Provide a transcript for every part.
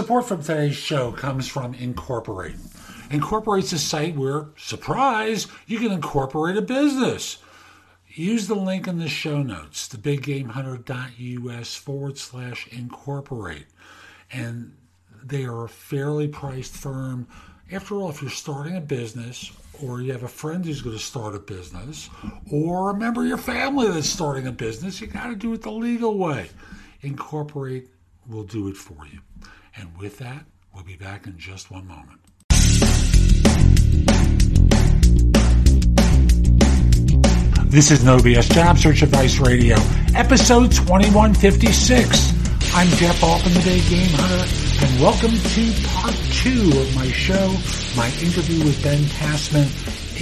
Support from today's show comes from Incorporate. Incorporate's is a site where, surprise, you can incorporate a business. Use the link in the show notes, thebiggamehunter.us forward slash incorporate. And they are a fairly priced firm. After all, if you're starting a business, or you have a friend who's going to start a business, or a member of your family that's starting a business, you got to do it the legal way. Incorporate will do it for you. And with that, we'll be back in just one moment. This is No BS Job Search Advice Radio, episode 2156. I'm Jeff Altman, the Big Game Hunter, and welcome to part two of my show, my interview with Ben Passman,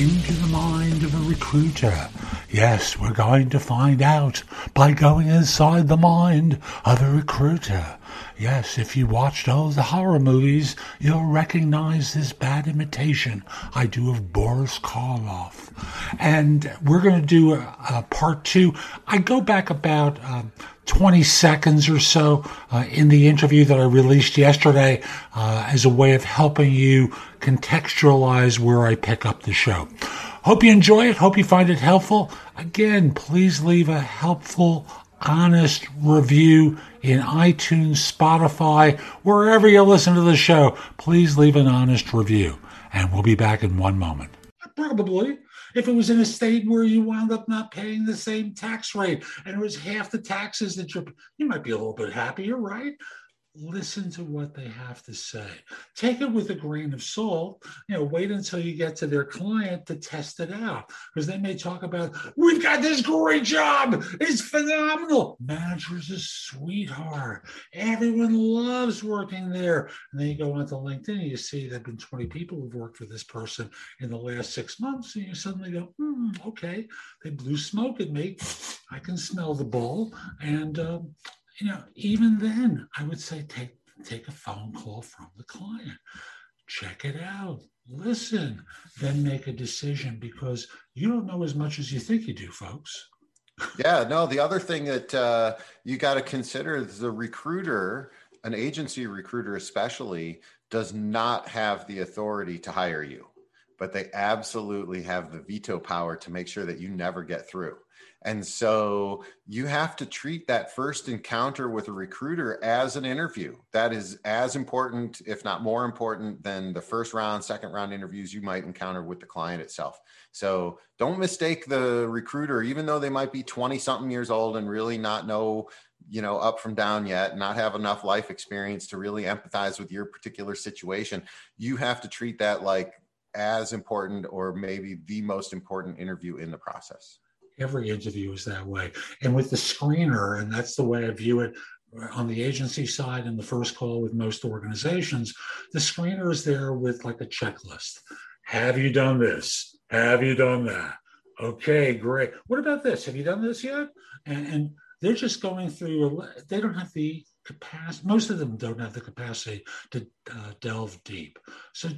Into the Mind of a Recruiter. Yes, we're going to find out by going inside the mind of a recruiter. Yes, if you watched all the horror movies, you'll recognize this bad imitation I do of Boris Karloff. And we're going to do a, a part two. I go back about um, 20 seconds or so uh, in the interview that I released yesterday uh, as a way of helping you contextualize where I pick up the show. Hope you enjoy it. Hope you find it helpful. Again, please leave a helpful, honest review in iTunes, Spotify, wherever you listen to the show. Please leave an honest review. And we'll be back in one moment. Probably. If it was in a state where you wound up not paying the same tax rate and it was half the taxes that you're, you might be a little bit happier, right? Listen to what they have to say. Take it with a grain of salt. You know, wait until you get to their client to test it out because they may talk about, we've got this great job. It's phenomenal. Manager's a sweetheart. Everyone loves working there. And then you go onto LinkedIn and you see there have been 20 people who've worked for this person in the last six months. And you suddenly go, hmm, okay, they blew smoke at me. I can smell the bull. And um, you know, even then, I would say take take a phone call from the client, check it out, listen, then make a decision because you don't know as much as you think you do, folks. yeah, no. The other thing that uh, you got to consider is the recruiter, an agency recruiter especially, does not have the authority to hire you, but they absolutely have the veto power to make sure that you never get through. And so you have to treat that first encounter with a recruiter as an interview. That is as important, if not more important, than the first round, second round interviews you might encounter with the client itself. So don't mistake the recruiter, even though they might be 20 something years old and really not know you know up from down yet not have enough life experience to really empathize with your particular situation you have to treat that like as important or maybe the most important interview in the process every interview is that way. And with the screener, and that's the way I view it on the agency side in the first call with most organizations, the screener is there with like a checklist. Have you done this? Have you done that? Okay, great. What about this? Have you done this yet? And, and they're just going through, they don't have the capacity, most of them don't have the capacity to uh, delve deep. So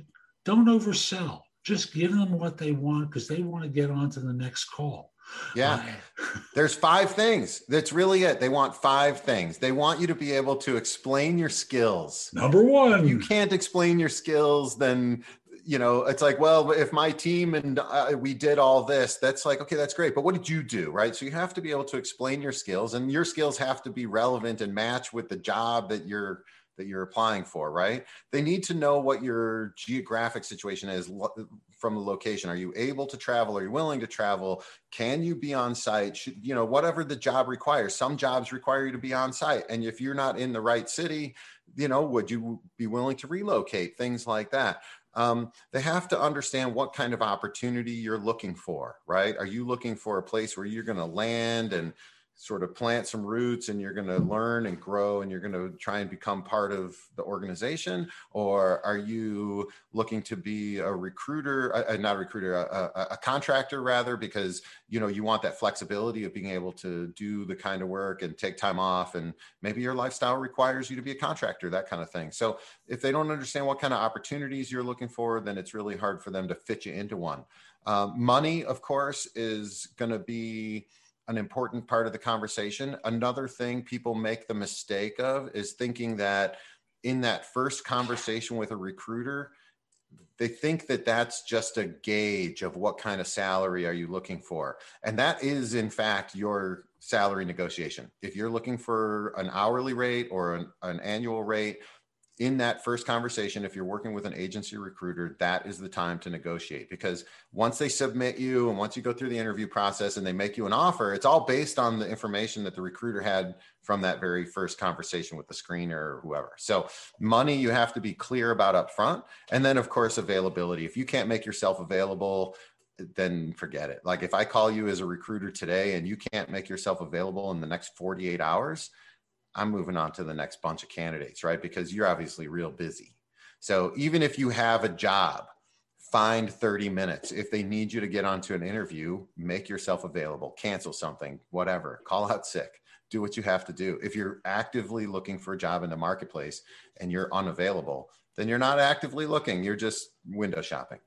don't oversell. Just give them what they want because they want to get on to the next call. Yeah. There's five things. That's really it. They want five things. They want you to be able to explain your skills. Number one. If you can't explain your skills, then you know it's like well if my team and uh, we did all this that's like okay that's great but what did you do right so you have to be able to explain your skills and your skills have to be relevant and match with the job that you're that you're applying for, right? They need to know what your geographic situation is from the location. Are you able to travel? Are you willing to travel? Can you be on site? Should, you know, whatever the job requires. Some jobs require you to be on site. And if you're not in the right city, you know, would you be willing to relocate? Things like that. Um, they have to understand what kind of opportunity you're looking for, right? Are you looking for a place where you're going to land and sort of plant some roots and you're going to learn and grow and you're going to try and become part of the organization? Or are you looking to be a recruiter uh, not a recruiter a, a, a, contractor rather because you know you want that flexibility of being able to do the kind of work and take time off and maybe your lifestyle requires you to be a contractor that kind of thing? So if they don't understand what kind of opportunities you're looking for then it's really hard for them to fit you into one. Um, money of course is going to be an important part of the conversation. Another thing people make the mistake of is thinking that in that first conversation with a recruiter, they think that that's just a gauge of what kind of salary are you looking for and that is in fact your salary negotiation if you're looking for an hourly rate or an, an annual rate in that first conversation, if you're working with an agency recruiter, that is the time to negotiate because once they submit you and once you go through the interview process and they make you an offer, it's all based on the information that the recruiter had from that very first conversation with the screener or whoever. So, money you have to be clear about up front. And then, of course, availability. If you can't make yourself available, then forget it. Like if I call you as a recruiter today and you can't make yourself available in the next 48 hours, I'm moving on to the next bunch of candidates, right? Because you're obviously real busy. So even if you have a job, find 30 minutes. If they need you to get onto an interview, make yourself available, cancel something, whatever, call out sick, do what you have to do. If you're actively looking for a job in the marketplace and you're unavailable, then you're not actively looking, you're just window shopping.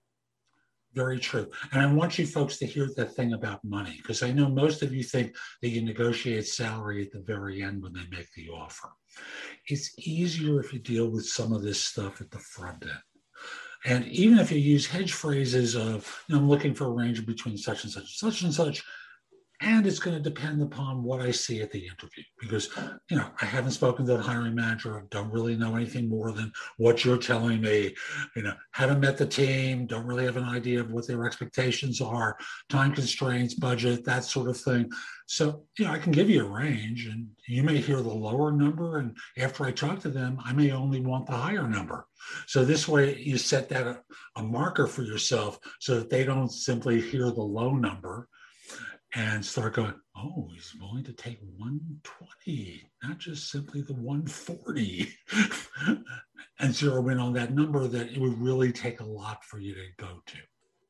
Very true. And I want you folks to hear the thing about money, because I know most of you think that you negotiate salary at the very end when they make the offer. It's easier if you deal with some of this stuff at the front end. And even if you use hedge phrases of, you know, I'm looking for a range between such and such, and such and such, and it's going to depend upon what I see at the interview because, you know, I haven't spoken to the hiring manager. I don't really know anything more than what you're telling me. You know, haven't met the team, don't really have an idea of what their expectations are, time constraints, budget, that sort of thing. So, you know, I can give you a range and you may hear the lower number. And after I talk to them, I may only want the higher number. So this way you set that a, a marker for yourself so that they don't simply hear the low number and start going, oh, he's willing to take 120, not just simply the 140, and zero in on that number that it would really take a lot for you to go to.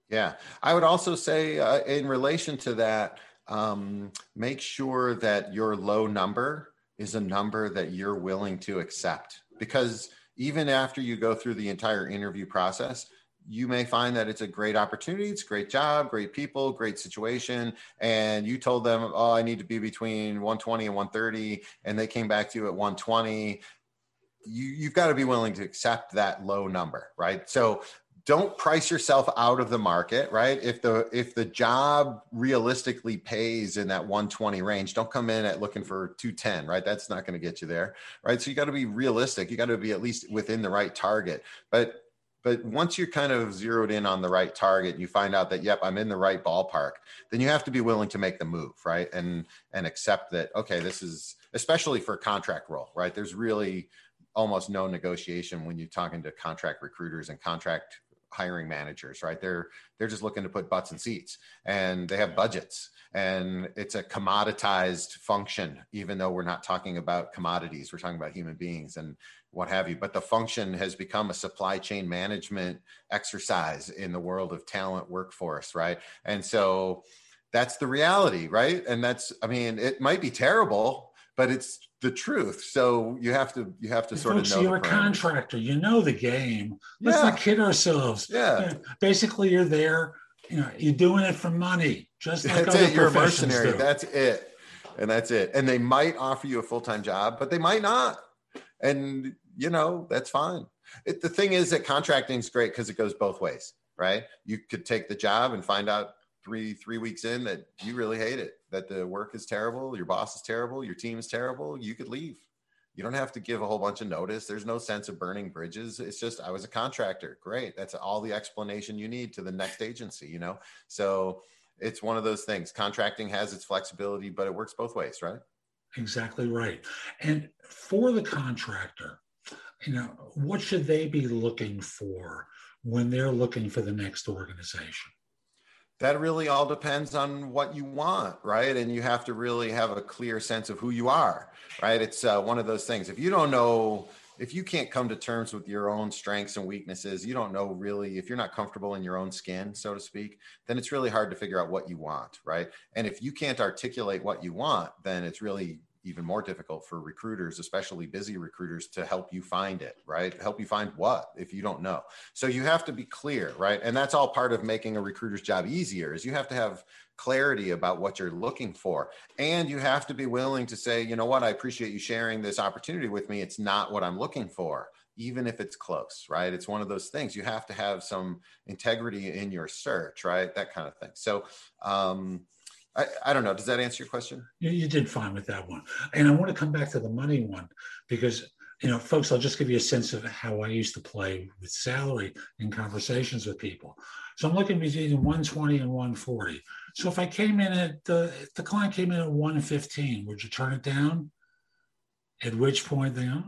Yeah. I would also say, uh, in relation to that, um, make sure that your low number is a number that you're willing to accept because even after you go through the entire interview process, you may find that it's a great opportunity, it's a great job, great people, great situation. And you told them, oh, I need to be between 120 and 130, and they came back to you at 120. You, you've got to be willing to accept that low number, right? So don't price yourself out of the market right if the if the job realistically pays in that 120 range don't come in at looking for 210 right that's not going to get you there right so you got to be realistic you got to be at least within the right target but but once you're kind of zeroed in on the right target you find out that yep i'm in the right ballpark then you have to be willing to make the move right? And and accept that okay this is especially for contract role right? There's really almost no negotiation when you're talking to contract recruiters and contract hiring managers right? They're they're just looking to put butts in seats and they have budgets and it's a commoditized function even though we're not talking about commodities we're talking about human beings and what have you. But the function has become a supply chain management exercise in the world of talent workforce, right? And so that's the reality, right? And that's, I mean, it might be terrible, but it's the truth. So you have to, you have to sort folks, of know. You're a contractor. You know the game. Let's yeah. not kid ourselves. Yeah. Basically, you're there. You know, you're doing it for money. Just like that's other it. You're a mercenary. Do. That's it. And that's it. And they might offer you a full time job, but they might not. And you know, that's fine. It, the thing is that contracting is great because it goes both ways, right? You could take the job and find out three three weeks in that you really hate it, that the work is terrible, your boss is terrible, your team is terrible. You could leave. You don't have to give a whole bunch of notice. There's no sense of burning bridges. It's just I was a contractor. Great. That's all the explanation you need to the next agency, you know? So it's one of those things. Contracting has its flexibility, but it works both ways, right? Exactly right. And for the contractor, you know, what should they be looking for when they're looking for the next organization? That really all depends on what you want, right? And you have to really have a clear sense of who you are, right? It's uh, one of those things. If you don't know, if you can't come to terms with your own strengths and weaknesses, you don't know really, if you're not comfortable in your own skin, so to speak, then it's really hard to figure out what you want, right? And if you can't articulate what you want, then it's really even more difficult for recruiters, especially busy recruiters, to help you find it, right? Help you find what if you don't know. So you have to be clear, right? And that's all part of making a recruiter's job easier is you have to have clarity about what you're looking for. And you have to be willing to say, you know what, I appreciate you sharing this opportunity with me. It's not what I'm looking for even if it's close, right? It's one of those things you have to have some integrity in your search, right? That kind of thing. So, um, I, I don't know. Does that answer your question? You, you did fine with that one. And I want to come back to the money one because, you know, folks, I'll just give you a sense of how I used to play with salary in conversations with people. So I'm looking between 120 and 140. So if I came in at the, if the client came in at 115, would you turn it down? At which point they, oh,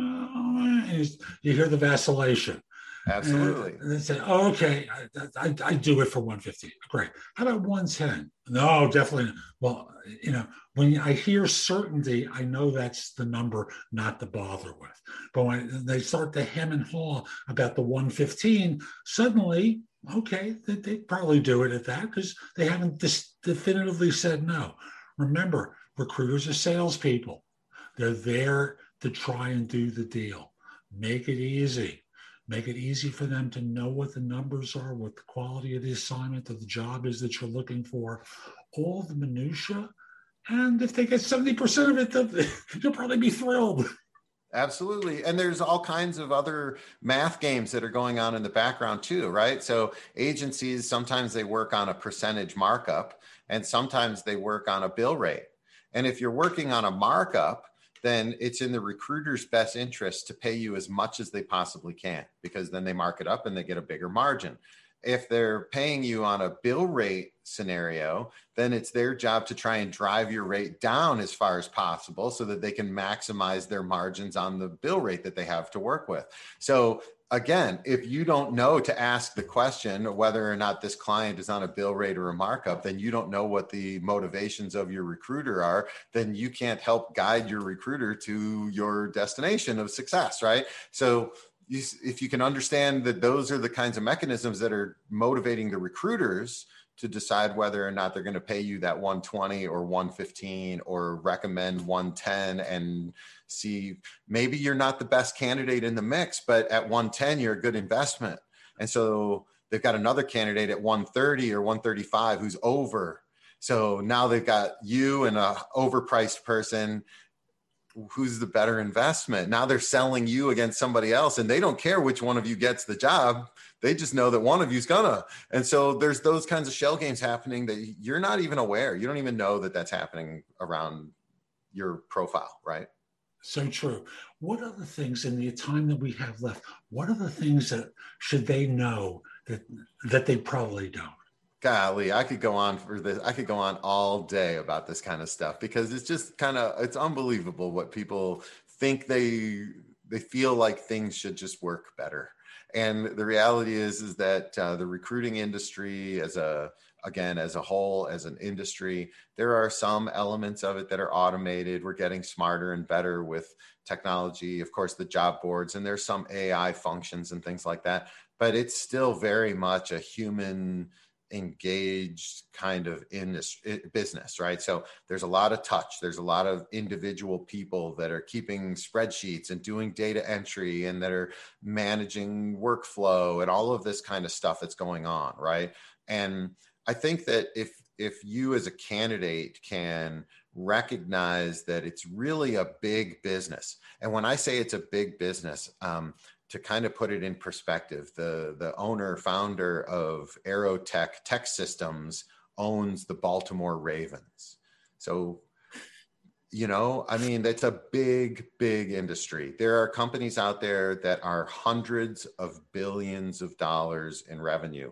uh, you hear the vacillation. Absolutely. And they say, oh, okay, I, I, I, do it for 150. Great. How about 110? No, definitely. Well, you know, when I hear certainty, I know that's the number not to bother with. But when they start to hem and haw about the 115, suddenly, okay, they, they probably do it at that because they haven't dis- definitively said no. Remember, recruiters are salespeople. They're there to try and do the deal. Make it easy make it easy for them to know what the numbers are, what the quality of the assignment of the job is that you're looking for, all the minutia. And if they get 70% of it, you'll probably be thrilled. Absolutely. And there's all kinds of other math games that are going on in the background too, right? So agencies, sometimes they work on a percentage markup and sometimes they work on a bill rate. And if you're working on a markup, then it's in the recruiter's best interest to pay you as much as they possibly can because then they mark it up and they get a bigger margin. If they're paying you on a bill rate scenario, then it's their job to try and drive your rate down as far as possible so that they can maximize their margins on the bill rate that they have to work with. So again, if you don't know to ask the question whether or not this client is on a bill rate or a markup, then you don't know what the motivations of your recruiter are. Then you can't help guide your recruiter to your destination of success, right? So, you, if you can understand that those are the kinds of mechanisms that are motivating the recruiters to decide whether or not they're going to pay you that 120 or 115 or recommend 110 and see maybe you're not the best candidate in the mix, but at 110, you're a good investment. And so they've got another candidate at 130 or 135 who's over. So now they've got you and a overpriced person who's the better investment. Now they're selling you against somebody else and they don't care which one of you gets the job. They just know that one of you's gonna. And so there's those kinds of shell games happening that you're not even aware. You don't even know that that's happening around your profile, right? So true. What are the things in the time that we have left? What are the things that should they know that that they probably don't? Golly, I could go on for this. I could go on all day about this kind of stuff because it's just kind of it's unbelievable what people think they they feel like things should just work better. And the reality is is that uh, the recruiting industry as a again as a whole as an industry there are some elements of it that are automated we're getting smarter and better with technology of course the job boards and there's some ai functions and things like that but it's still very much a human engaged kind of in this business right? So there's a lot of touch. There's a lot of individual people that are keeping spreadsheets and doing data entry and that are managing workflow and all of this kind of stuff that's going on right? And I think that if if you as a candidate can recognize that it's really a big business, and when I say it's a big business, um, to kind of put it in perspective, the the owner founder of Aerotek Tech Systems owns the Baltimore Ravens. So you know i mean that's a big big industry there are companies out there that are hundreds of billions of dollars in revenue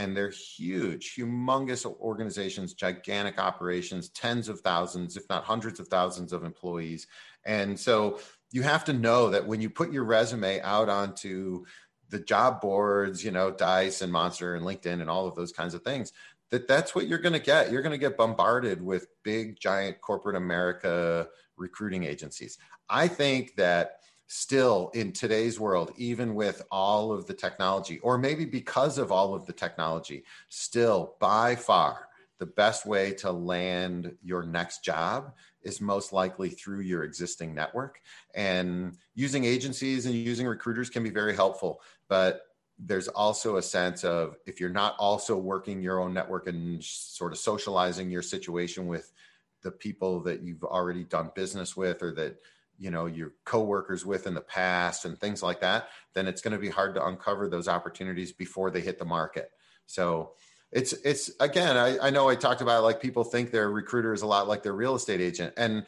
and they're huge, humongous organizations, gigantic operations, tens of thousands, if not hundreds of thousands of employees. And so you have to know that when you put your resume out onto the job boards, you know, Dice and Monster and LinkedIn and all of those kinds of things, that that's what you're going to get. You're going to get bombarded with big, giant corporate America recruiting agencies. I think that still in today's world, even with all of the technology, or maybe because of all of the technology, still by far the best way to land your next job is most likely through your existing network. And using agencies and using recruiters can be very helpful. But there's also a sense of if you're not also working your own network and sort of socializing your situation with the people that you've already done business with or that you know your coworkers with in the past and things like that then it's going to be hard to uncover those opportunities before they hit the market. So it's it's again I, I know i talked about like people think their recruiter is a lot like their real estate agent and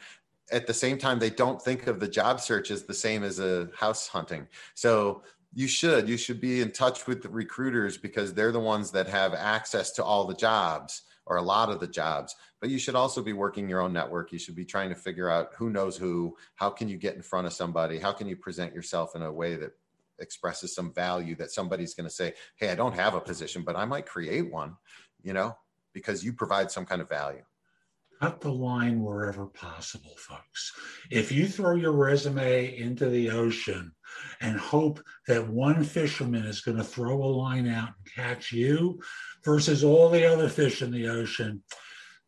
at the same time they don't think of the job search as the same as a house hunting. So you should you should be in touch with the recruiters because they're the ones that have access to all the jobs or a lot of the jobs but you should also be working your own network. You should be trying to figure out who knows who how can you get in front of somebody how can you present yourself in a way that expresses some value that somebody's going to say hey i don't have a position but i might create one you know because you provide some kind of value cut the line wherever possible, folks. If you throw your resume into the ocean and hope that one fisherman is going to throw a line out and catch you versus all the other fish in the ocean,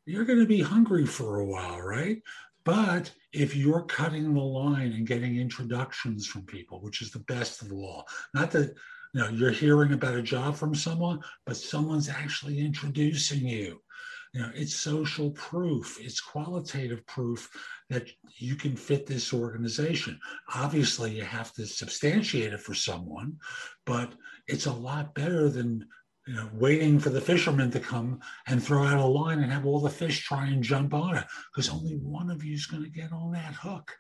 you're going to be hungry for a while, right? But if you're cutting the line and getting introductions from people, which is the best of all, not that you know you're hearing about a job from someone, but someone's actually introducing you you know, it's social proof, it's qualitative proof that you can fit this organization. Obviously, you have to substantiate it for someone, but it's a lot better than you know waiting for the fisherman to come and throw out a line and have all the fish try and jump on it because only one of you is going to get on that hook.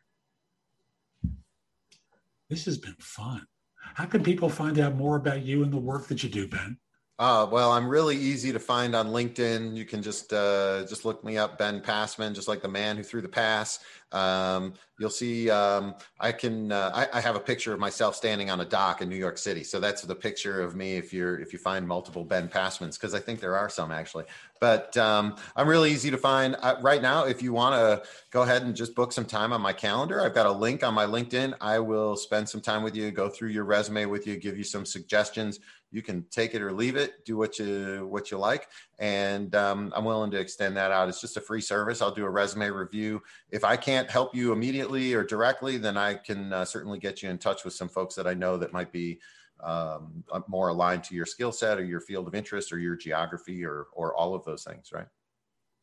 This has been fun. How can people find out more about you and the work that you do, Ben? Uh, well, I'm really easy to find on LinkedIn. You can just uh, just look me up, Ben Passman, just like the man who threw the pass. Um, you'll see. Um, I can. Uh, I, I, have a picture of myself standing on a dock in New York City. So that's the picture of me. If you're if you find multiple Ben Passmans, because I think there are some actually. But um, I'm really easy to find uh, right now. If you want to go ahead and just book some time on my calendar, I've got a link on my LinkedIn. I will spend some time with you, go through your resume with you, give you some suggestions you can take it or leave it do what you what you like. And um, i'm willing to extend that out. It's just a free service. I'll do a resume review. If i can't help you immediately or directly then i can uh, certainly get you in touch with some folks that i know that might be um, uh, more aligned to your skill set or your field of interest or your geography or or all of those things right?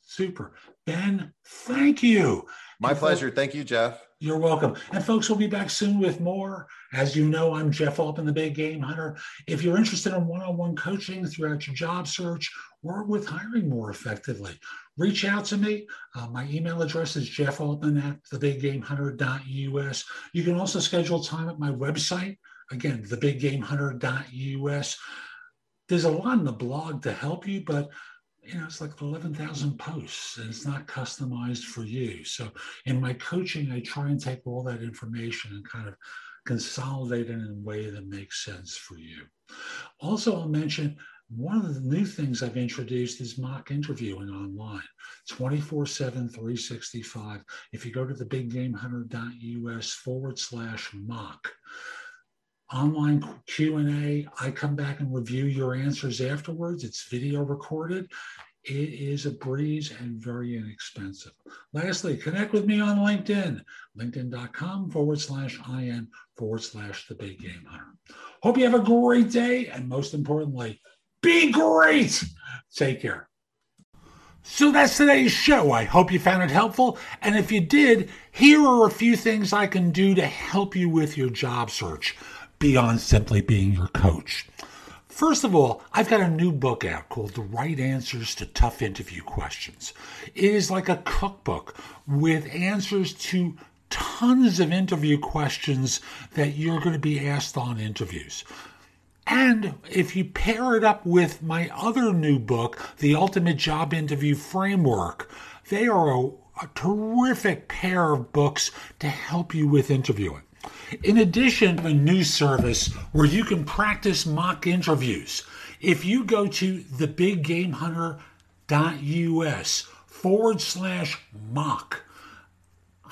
Super. Ben thank you my pleasure thank you jeff you're welcome. And folks, we'll be back soon with more. As you know, I'm Jeff Altman, the Big Game Hunter. If you're interested in one on one coaching throughout your job search or with hiring more effectively, reach out to me. Uh, my email address is jeffaltman at thebiggamehunter.us. You can also schedule time at my website, again, thebiggamehunter.us. There's a lot in the blog to help you, but you know, it's like 11,000 posts and it's not customized for you. So in my coaching, I try and take all that information and kind of consolidate it in a way that makes sense for you. Also, I'll mention one of the new things I've introduced is mock interviewing online, 24 7, 365. If you go to the biggamehunter.us forward slash mock, online q&a i come back and review your answers afterwards. It's video recorded. It is a breeze and very inexpensive. Lastly connect with me on linkedin linkedin.com forward slash in forward slash the big game hunter. Hope you have a great day and most importantly be great. Take care. So that's today's show. I hope you found it helpful. And if you did, here are a few things I can do to help you with your job search beyond simply being your coach. First of all, I've got a new book out called The Right Answers to Tough Interview Questions. It is like a cookbook with answers to tons of interview questions that you're going to be asked on interviews. And if you pair it up with my other new book, The Ultimate Job Interview Framework, they are a, a terrific pair of books to help you with interviewing. In addition, a new service where you can practice mock interviews. If you go to thebiggamehunter.us forward slash mock,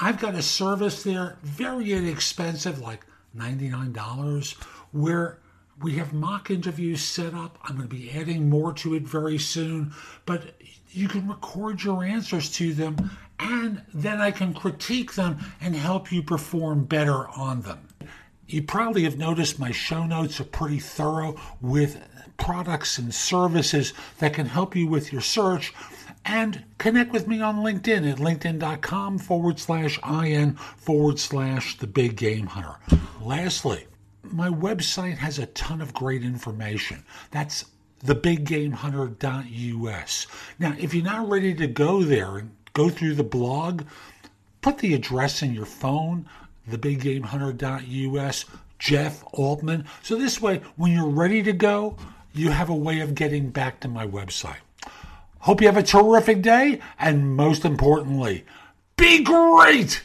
I've got a service there, very inexpensive, like $99, where we have mock interviews set up. I'm going to be adding more to it very soon, but you can record your answers to them and then I can critique them and help you perform better on them. You probably have noticed my show notes are pretty thorough with products and services that can help you with your search. And connect with me on LinkedIn at linkedin.com forward slash IN forward slash the big game hunter. Lastly, my website has a ton of great information. That's thebiggamehunter.us. Now, if you're not ready to go there and go through the blog, put the address in your phone, thebiggamehunter.us, Jeff Altman. So this way, when you're ready to go, you have a way of getting back to my website. Hope you have a terrific day, and most importantly, be great!